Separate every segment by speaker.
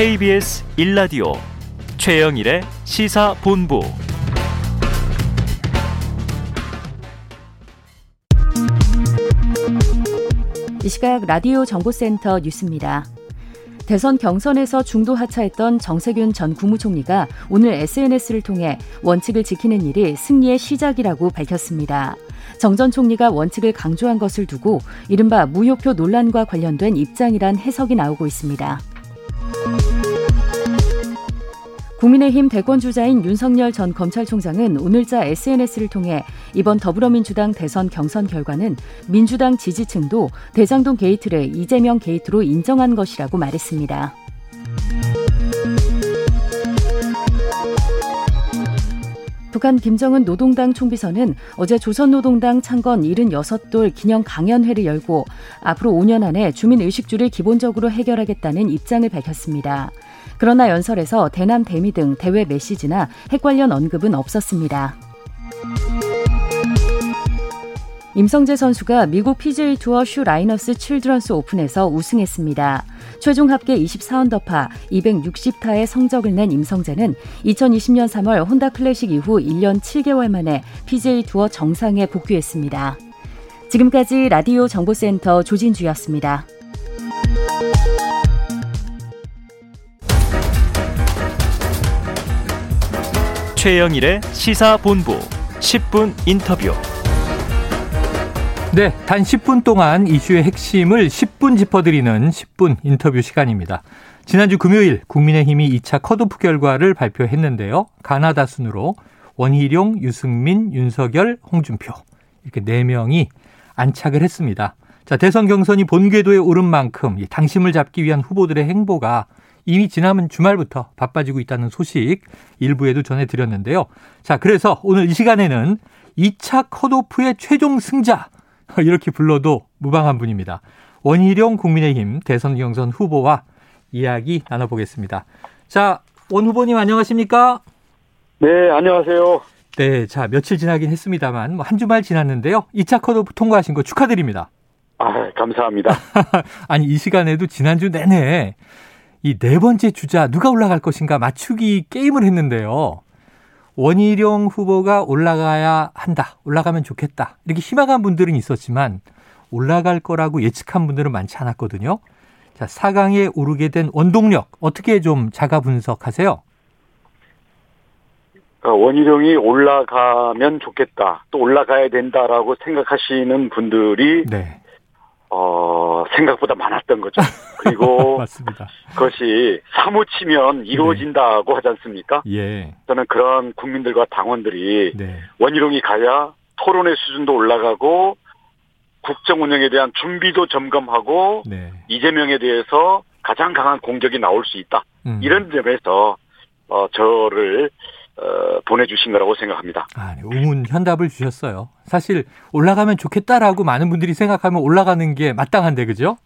Speaker 1: KBS 1라디오 최영일의 시사본부
Speaker 2: 이 시각 라디오 정보센터 뉴스입니다. 대선 경선에서 중도 하차했던 정세균 전 국무총리가 오늘 SNS를 통해 원칙을 지키는 일이 승리의 시작이라고 밝혔습니다. 정 전 총리가 원칙을 강조한 것을 두고 이른바 무효표 논란과 관련된 입장이란 해석이 나오고 있습니다. 국민의힘 대권주자인 윤석열 전 검찰총장은 오늘자 SNS를 통해 이번 더불어민주당 대선 경선 결과는 민주당 지지층도 대장동 게이트를 이재명 게이트로 인정한 것이라고 말했습니다. 북한 김정은 노동당 총비서는 어제 조선노동당 창건 76돌 기념 강연회를 열고 앞으로 5년 안에 주민 의식주를 기본적으로 해결하겠다는 입장을 밝혔습니다. 그러나 연설에서 대남 대미 등 대외 메시지나 핵 관련 언급은 없었습니다. 임성재 선수가 미국 PGA 투어 슈 라이너스 칠드런스 오픈에서 우승했습니다. 최종 합계 24언더파 260타의 성적을 낸 임성재는 2020년 3월 혼다 클래식 이후 1년 7개월 만에 PGA 투어 정상에 복귀했습니다. 지금까지 라디오 정보센터 조진주였습니다.
Speaker 1: 최영일의 시사본부 10분 인터뷰.
Speaker 3: 네, 단 10분 동안 이슈의 핵심을 10분 짚어드리는 10분 인터뷰 시간입니다. 지난주 금요일 국민의힘이 2차 컷오프 결과를 발표했는데요. 가나다 순으로 원희룡, 유승민, 윤석열, 홍준표 이렇게 4명이 안착을 했습니다. 자, 대선 경선이 본궤도에 오른 만큼 당심을 잡기 위한 후보들의 행보가 이미 지난번 주말부터 바빠지고 있다는 소식 일부에도 전해드렸는데요. 자, 그래서 오늘 이 시간에는 2차 컷오프의 최종 승자 이렇게 불러도 무방한 분입니다. 원희룡 국민의힘 대선 경선 후보와 이야기 나눠보겠습니다. 자, 원 후보님 안녕하십니까?
Speaker 4: 네, 안녕하세요.
Speaker 3: 네, 자, 며칠 지나긴 했습니다만 뭐 한 주말 지났는데요. 2차 컷오프 통과하신 거 축하드립니다.
Speaker 4: 아, 감사합니다.
Speaker 3: 아니, 이 시간에도 지난주 내내 이 네 번째 주자 누가 올라갈 것인가 맞추기 게임을 했는데요. 원희룡 후보가 올라가야 한다. 올라가면 좋겠다. 이렇게 희망한 분들은 있었지만 올라갈 거라고 예측한 분들은 많지 않았거든요. 자, 4강에 오르게 된 원동력 어떻게 좀 자가 분석하세요?
Speaker 4: 그러니까 원희룡이 올라가면 좋겠다. 또 올라가야 된다라고 생각하시는 분들이
Speaker 3: 네.
Speaker 4: 어, 생각보다 많았던 거죠. 그리고
Speaker 3: 맞습니다.
Speaker 4: 그것이 사무치면 이루어진다고 하지 않습니까?
Speaker 3: 예.
Speaker 4: 저는 그런 국민들과 당원들이
Speaker 3: 네.
Speaker 4: 원희룡이 가야 토론의 수준도 올라가고 국정 운영에 대한 준비도 점검하고
Speaker 3: 네.
Speaker 4: 이재명에 대해서 가장 강한 공격이 나올 수 있다.
Speaker 3: 음.
Speaker 4: 이런 점에서 어, 저를 어, 보내주신 거라고 생각합니다.
Speaker 3: 아, 네. 우문 현답을 주셨어요. 사실 올라가면 좋겠다라고 많은 분들이 생각하면 올라가는 게 마땅한데 그죠?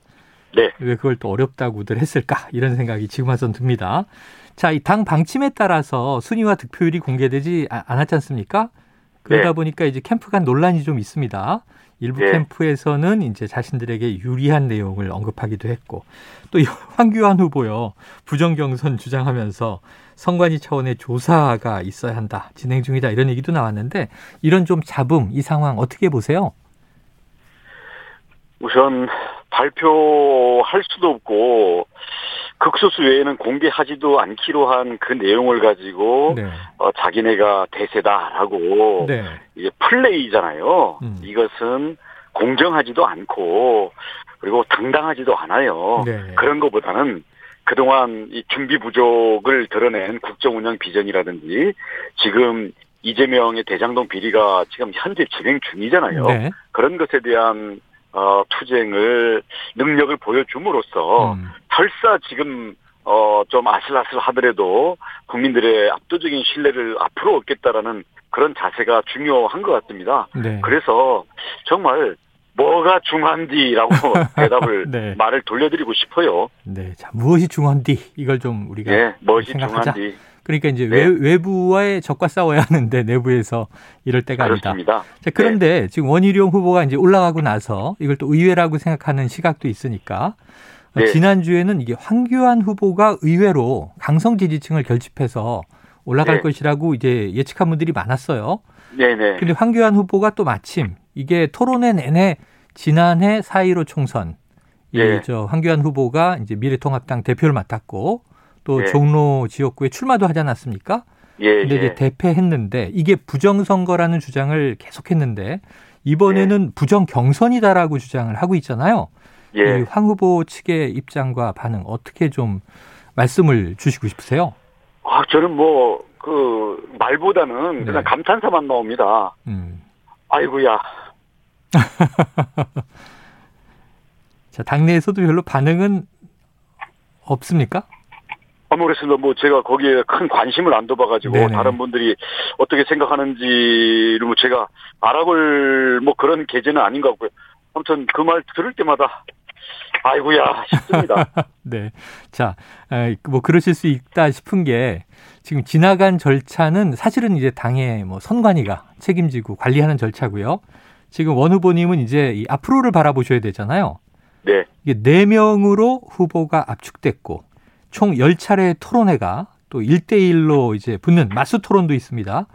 Speaker 4: 네.
Speaker 3: 왜 그걸 또 어렵다고들 했을까? 이런 생각이 지금 와선 듭니다. 자, 이 당 방침에 따라서 순위와 득표율이 공개되지 아- 않았지 않습니까? 그러다
Speaker 4: 네.
Speaker 3: 보니까 이제 캠프 간 논란이 좀 있습니다. 일부
Speaker 4: 네.
Speaker 3: 캠프에서는 이제 자신들에게 유리한 내용을 언급하기도 했고 또이 황교안 후보요 부정 경선 주장하면서 선관위 차원의 조사가 있어야 한다 진행 중이다 이런 얘기도 나왔는데 이런 좀 잡음 이 상황 어떻게 보세요?
Speaker 4: 우선 발표할 수도 없고 극소수 외에는 공개하지도 않기로 한 그 내용을 가지고
Speaker 3: 네,
Speaker 4: 어, 자기네가 대세다라고
Speaker 3: 네,
Speaker 4: 이게 플레이잖아요.
Speaker 3: 음.
Speaker 4: 이것은 공정하지도 않고 그리고 당당하지도 않아요.
Speaker 3: 네.
Speaker 4: 그런 것보다는 그동안 이 준비 부족을 드러낸 국정 운영 비전이라든지 지금 이재명의 대장동 비리가 지금 현재 진행 중이잖아요.
Speaker 3: 네.
Speaker 4: 그런 것에 대한 어, 투쟁을 능력을 보여줌으로써
Speaker 3: 음.
Speaker 4: 설사 지금 어, 좀 아슬아슬 하더라도 국민들의 압도적인 신뢰를 앞으로 얻겠다라는 그런 자세가 중요한 것 같습니다.
Speaker 3: 네.
Speaker 4: 그래서 정말 뭐가 중요한지라고 대답을
Speaker 3: 네.
Speaker 4: 말을 돌려드리고 싶어요.
Speaker 3: 네, 자 무엇이 중요한디 이걸 좀 우리가
Speaker 4: 예, 무엇이
Speaker 3: 생각하자.
Speaker 4: 중요한지
Speaker 3: 그러니까 이제
Speaker 4: 네.
Speaker 3: 외, 부와의 적과 싸워야 하는데 내부에서 이럴 때가 아니다.
Speaker 4: 그렇습니다.
Speaker 3: 자, 그런데 지금 원희룡 후보가 이제 올라가고 나서 이걸 또 의외라고 생각하는 시각도 있으니까
Speaker 4: 네.
Speaker 3: 지난주에는 이게 황교안 후보가 의외로 강성 지지층을 결집해서 올라갈
Speaker 4: 네.
Speaker 3: 것이라고 이제 예측한 분들이 많았어요.
Speaker 4: 네네.
Speaker 3: 근데 황교안 후보가 또 마침 이게 토론회 내내 지난해 4.15 총선
Speaker 4: 예.
Speaker 3: 이저 황교안 후보가 이제 미래통합당 대표를 맡았고 또
Speaker 4: 예.
Speaker 3: 종로 지역구에 출마도 하지 않았습니까?
Speaker 4: 예,
Speaker 3: 근데
Speaker 4: 예.
Speaker 3: 이제 대패했는데 이게 부정선거라는 주장을 계속했는데 이번에는 부정 경선이다라고 주장을 하고 있잖아요.
Speaker 4: 예.
Speaker 3: 이황 후보 측의 입장과 반응 어떻게 좀 말씀을 주시고 싶으세요?
Speaker 4: 아, 저는 뭐, 그, 말보다는
Speaker 3: 네.
Speaker 4: 그냥 감탄사만 나옵니다.
Speaker 3: 음.
Speaker 4: 아이고야.
Speaker 3: 자, 당내에서도 별로 반응은 없습니까?
Speaker 4: 아무래도 뭐 제가 거기에 큰 관심을 안 둬봐가지고
Speaker 3: 네네.
Speaker 4: 다른 분들이 어떻게 생각하는지를 뭐 제가 알아볼 뭐 그런 계제는 아닌 것 같고요. 아무튼 그 말 들을 때마다 아이고야 싶습니다.
Speaker 3: 네. 자, 에, 뭐 그러실 수 있다 싶은 게 지금 지나간 절차는 사실은 이제 당의 뭐 선관위가 책임지고 관리하는 절차고요. 지금 원 후보님은 이제 이 앞으로를 바라보셔야 되잖아요.
Speaker 4: 네,
Speaker 3: 이게 네 명으로 후보가 압축됐고 총 10차례 토론회가 또 1대1로 이제 붙는 마수 토론도 있습니다.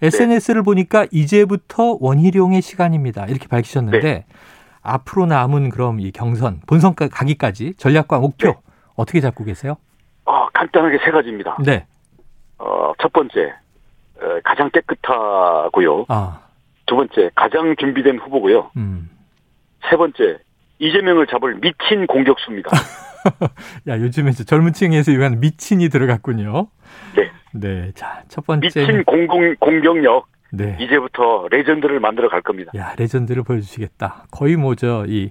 Speaker 3: SNS를 보니까 이제부터 원희룡의 시간입니다. 이렇게 밝히셨는데 앞으로 남은 그럼 이 경선 본선 가기까지 전략과 목표
Speaker 4: 네.
Speaker 3: 어떻게 잡고 계세요?
Speaker 4: 어, 간단하게 세 가지입니다.
Speaker 3: 네.
Speaker 4: 어, 첫 번째 어, 가장 깨끗하고요.
Speaker 3: 아,
Speaker 4: 두 번째 가장 준비된 후보고요.
Speaker 3: 음.
Speaker 4: 세 번째 이재명을 잡을 미친 공격수입니다.
Speaker 3: 야, 요즘에 저 젊은 층에서 유명한 미친이 들어갔군요.
Speaker 4: 네,
Speaker 3: 네. 자, 첫 번째.
Speaker 4: 미친 공공 공격력
Speaker 3: 네.
Speaker 4: 이제부터 레전드를 만들어 갈 겁니다.
Speaker 3: 야, 레전드를 보여주시겠다. 거의 뭐 저 이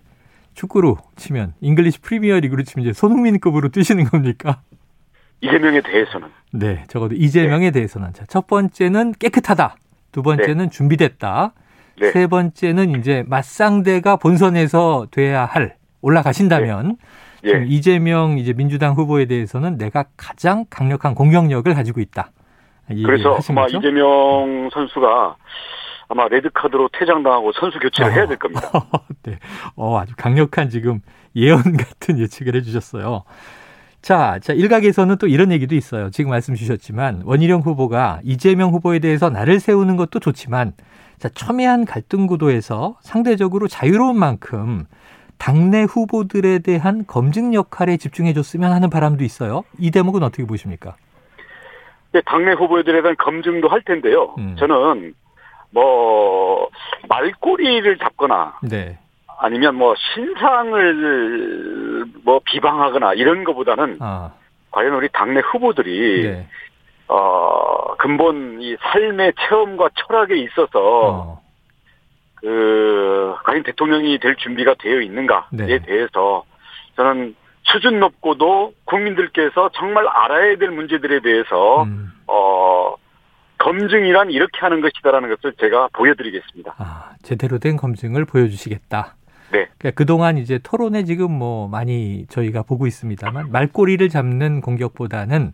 Speaker 3: 축구로 치면 잉글리시 프리미어 리그로 치면 이제 손흥민급으로 뛰시는 겁니까?
Speaker 4: 이재명에 대해서는
Speaker 3: 네, 적어도 이재명에 대해서는 자, 첫 번째는 깨끗하다. 두 번째는 준비됐다.
Speaker 4: 네.
Speaker 3: 세 번째는 이제 맞상대가 본선에서 돼야 할 올라가신다면 지금
Speaker 4: 예.
Speaker 3: 이재명 이제 민주당 후보에 대해서는 내가 가장 강력한 공격력을 가지고 있다.
Speaker 4: 그래서 아마
Speaker 3: 거죠?
Speaker 4: 이재명 선수가 아마 레드카드로 퇴장당하고 선수 교체를 해야 될 겁니다.
Speaker 3: 네. 어, 아주 강력한 지금 예언 같은 예측을 해주셨어요. 자, 자, 일각에서는 또 이런 얘기도 있어요. 지금 말씀 주셨지만, 원희룡 후보가 이재명 후보에 대해서 나를 세우는 것도 좋지만, 자, 첨예한 갈등 구도에서 상대적으로 자유로운 만큼 당내 후보들에 대한 검증 역할에 집중해 줬으면 하는 바람도 있어요. 이 대목은 어떻게 보십니까?
Speaker 4: 근데 당내 후보들에 대한 검증도 할 텐데요.
Speaker 3: 음.
Speaker 4: 저는 뭐 말꼬리를 잡거나
Speaker 3: 네.
Speaker 4: 아니면 뭐 신상을 뭐 비방하거나 이런 것보다는
Speaker 3: 아,
Speaker 4: 과연 우리 당내 후보들이
Speaker 3: 네.
Speaker 4: 어 근본 이 삶의 체험과 철학에 있어서
Speaker 3: 어,
Speaker 4: 그 과연 대통령이 될 준비가 되어 있는가에
Speaker 3: 네.
Speaker 4: 대해서 저는 수준 높고도 국민들께서 정말 알아야 될 문제들에 대해서
Speaker 3: 음,
Speaker 4: 어 검증이란 이렇게 하는 것이다라는 것을 제가 보여드리겠습니다.
Speaker 3: 아, 제대로 된 검증을 보여주시겠다.
Speaker 4: 네.
Speaker 3: 그러니까 그동안 이제 토론에 지금 뭐 많이 저희가 보고 있습니다만 말꼬리를 잡는 공격보다는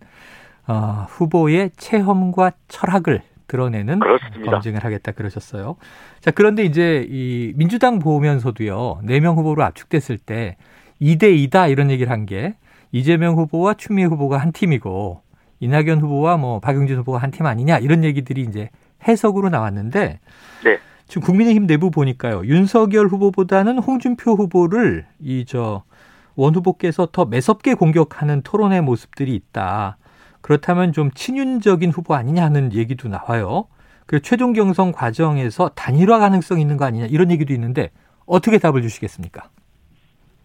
Speaker 3: 어, 후보의 체험과 철학을 드러내는
Speaker 4: 그렇습니다.
Speaker 3: 검증을 하겠다 그러셨어요. 자, 그런데 이제 이 민주당 보면서도요. 네 명 후보로 압축됐을 때 2대 2다 이런 얘기를 한 게 이재명 후보와 추미애 후보가 한 팀이고 이낙연 후보와 뭐 박용진 후보가 한 팀 아니냐 이런 얘기들이 이제 해석으로 나왔는데
Speaker 4: 네.
Speaker 3: 지금 국민의힘 내부 보니까요. 윤석열 후보보다는 홍준표 후보를 이 저 원 후보께서 더 매섭게 공격하는 토론의 모습들이 있다. 그렇다면 좀 친윤적인 후보 아니냐 하는 얘기도 나와요. 그리고 최종 경선 과정에서 단일화 가능성이 있는 거 아니냐 이런 얘기도 있는데 어떻게 답을 주시겠습니까?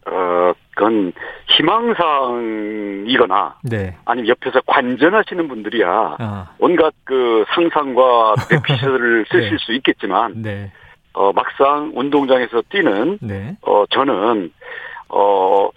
Speaker 4: 어 그건 희망사항이거나
Speaker 3: 네.
Speaker 4: 아니면 옆에서 관전하시는 분들이야
Speaker 3: 아,
Speaker 4: 온갖 그 상상과 대피셜을 쓰실
Speaker 3: 네.
Speaker 4: 수 있겠지만
Speaker 3: 네.
Speaker 4: 어 막상 운동장에서 뛰는
Speaker 3: 네.
Speaker 4: 어 저는 어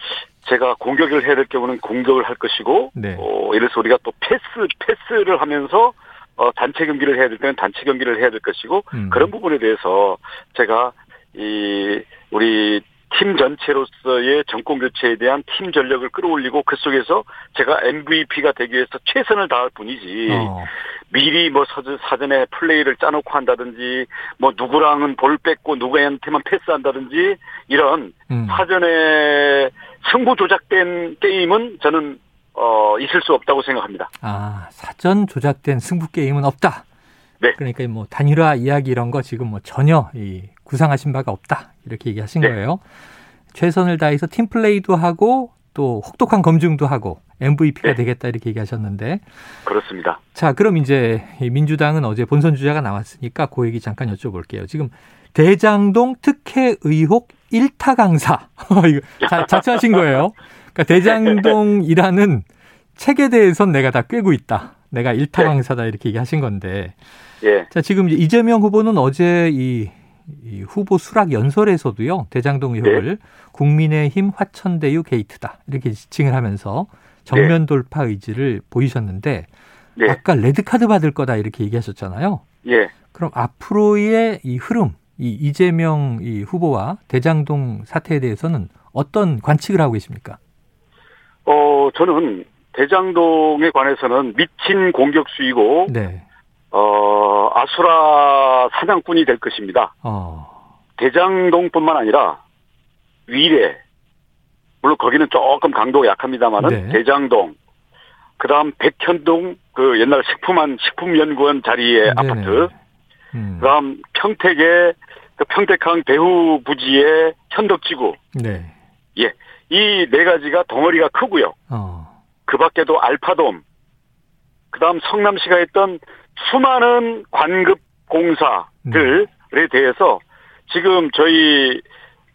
Speaker 4: 제가 공격을 해야 될 경우는 공격을 할 것이고
Speaker 3: 네.
Speaker 4: 어 들어서 우리가 또 패스 패스를 하면서 어 단체 경기를 해야 될 때는 단체 경기를 해야 될 것이고
Speaker 3: 음.
Speaker 4: 그런 부분에 대해서 제가 이 우리 팀 전체로서의 정권 교체에 대한 팀 전력을 끌어올리고 그 속에서 제가 MVP가 되기 위해서 최선을 다할 뿐이지
Speaker 3: 어,
Speaker 4: 미리 뭐 사전, 사전에 플레이를 짜놓고 한다든지 뭐 누구랑은 볼 뺏고 누구한테만 패스한다든지 이런
Speaker 3: 음.
Speaker 4: 사전에 승부 조작된 게임은 저는 어, 있을 수 없다고 생각합니다.
Speaker 3: 아, 사전 조작된 승부 게임은 없다.
Speaker 4: 네.
Speaker 3: 그러니까 뭐 단일화 이야기 이런 거 지금 뭐 전혀 이 구상하신 바가 없다. 이렇게 얘기하신
Speaker 4: 네.
Speaker 3: 거예요. 최선을 다해서 팀 플레이도 하고 또 혹독한 검증도 하고 MVP가
Speaker 4: 네.
Speaker 3: 되겠다 이렇게 얘기하셨는데
Speaker 4: 그렇습니다.
Speaker 3: 자, 그럼 이제 이 민주당은 어제 본선 주자가 나왔으니까 그 얘기 잠깐 여쭤볼게요. 지금 대장동 특혜 의혹 일타 강사. 이거 자, 자처하신 거예요. 그러니까 대장동이라는 책에 대해선 내가 다 꿰고 있다. 내가 일타
Speaker 4: 네.
Speaker 3: 강사다 이렇게 얘기하신 건데.
Speaker 4: 예.
Speaker 3: 자, 지금 이제 이재명 후보는 어제 이, 이 후보 수락 연설에서도요. 대장동 의혹을 국민의힘 화천대유 게이트다. 이렇게 지칭을 하면서 정면 돌파 의지를 보이셨는데
Speaker 4: 네.
Speaker 3: 아까 레드 카드 받을 거다 이렇게 얘기하셨잖아요.
Speaker 4: 예.
Speaker 3: 그럼 앞으로의 이 흐름, 이 이재명 이 후보와 대장동 사태에 대해서는 어떤 관측을 하고 계십니까?
Speaker 4: 어, 저는 대장동에 관해서는 미친 공격수이고,
Speaker 3: 네.
Speaker 4: 어, 아수라 사냥꾼이 될 것입니다.
Speaker 3: 어.
Speaker 4: 대장동뿐만 아니라 위례, 물론 거기는 조금 강도가 약합니다만은
Speaker 3: 네.
Speaker 4: 대장동, 그다음 백현동 그 옛날 식품한 식품연구원 자리의
Speaker 3: 네네.
Speaker 4: 아파트,
Speaker 3: 음.
Speaker 4: 그다음 평택의 그 평택항 대후 부지의 현덕지구,
Speaker 3: 네.
Speaker 4: 예, 이 네 가지가 덩어리가 크고요.
Speaker 3: 어.
Speaker 4: 그 밖에도 알파돔, 그 다음 성남시가 했던 수많은 관급 공사들에 대해서 지금 저희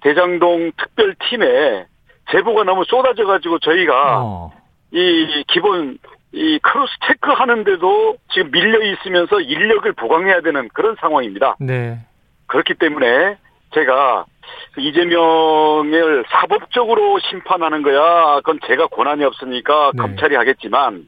Speaker 4: 대장동 특별팀에 제보가 너무 쏟아져가지고 저희가
Speaker 3: 어.
Speaker 4: 이 기본 이 cross check 하는데도 지금 밀려 있으면서 인력을 보강해야 되는 그런 상황입니다.
Speaker 3: 네.
Speaker 4: 그렇기 때문에 제가 이재명을 사법적으로 심판하는 거야. 그건 제가 권한이 없으니까
Speaker 3: 네.
Speaker 4: 검찰이 하겠지만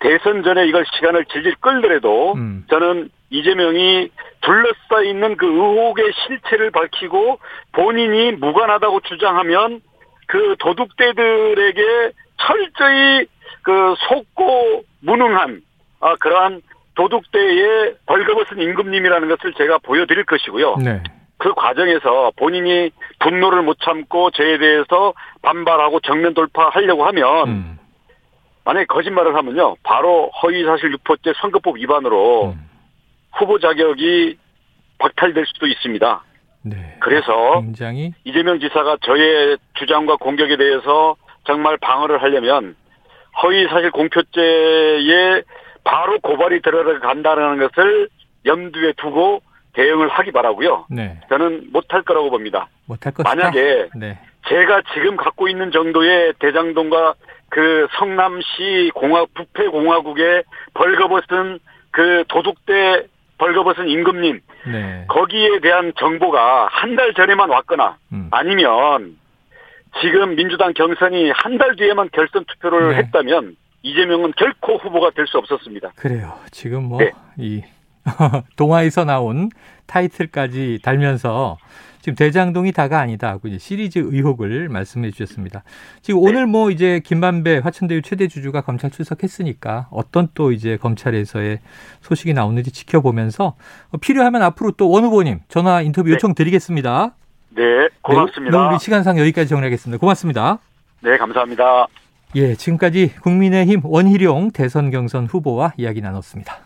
Speaker 4: 대선 전에 이걸 시간을 질질 끌더라도
Speaker 3: 음.
Speaker 4: 저는 이재명이 둘러싸여 있는 그 의혹의 실체를 밝히고 본인이 무관하다고 주장하면 그 도둑대들에게 철저히 그 속고 무능한 아 그러한 도둑대의 벌거벗 은 임금님이라는 것을 제가 보여드릴 것이고요.
Speaker 3: 네.
Speaker 4: 그 과정에서 본인이 분노를 못 참고 저에 대해서 반발하고 정면 돌파하려고 하면
Speaker 3: 음.
Speaker 4: 만약에 거짓말을 하면요 바로 허위사실 유포죄 선거법 위반으로
Speaker 3: 음.
Speaker 4: 후보 자격이 박탈될 수도 있습니다.
Speaker 3: 네.
Speaker 4: 그래서
Speaker 3: 굉장히
Speaker 4: 이재명 지사가 저의 주장과 공격에 대해서 정말 방어를 하려면 허위사실 공표죄에 바로 고발이 들어간다는 것을 염두에 두고 대응을 하기 바라고요.
Speaker 3: 네.
Speaker 4: 저는 못할 거라고 봅니다.
Speaker 3: 못할 것이다.
Speaker 4: 만약에
Speaker 3: 네.
Speaker 4: 제가 지금 갖고 있는 정도의 대장동과 그 성남시 공화 부패 공화국의 벌거벗은 그 도둑대 벌거벗은 임금님
Speaker 3: 네.
Speaker 4: 거기에 대한 정보가 한 달 전에만 왔거나
Speaker 3: 음.
Speaker 4: 아니면 지금 민주당 경선이 한 달 뒤에만 결선 투표를
Speaker 3: 네.
Speaker 4: 했다면 이재명은 결코 후보가 될 수 없었습니다.
Speaker 3: 그래요. 지금 뭐
Speaker 4: 네.
Speaker 3: 이 동화에서 나온 타이틀까지 달면서 지금 대장동이 다가 아니다 하고 이제 시리즈 의혹을 말씀해 주셨습니다. 지금
Speaker 4: 네.
Speaker 3: 오늘 뭐 이제 김만배 화천대유 최대 주주가 검찰 출석했으니까 어떤 또 이제 검찰에서의 소식이 나오는지 지켜보면서 어, 필요하면 앞으로 또 원 후보님 전화 인터뷰
Speaker 4: 네.
Speaker 3: 요청 드리겠습니다.
Speaker 4: 네, 고맙습니다.
Speaker 3: 네, 오늘 시간상 여기까지 정리하겠습니다. 고맙습니다.
Speaker 4: 네, 감사합니다.
Speaker 3: 예, 지금까지 국민의힘 원희룡 대선 경선 후보와 이야기 나눴습니다.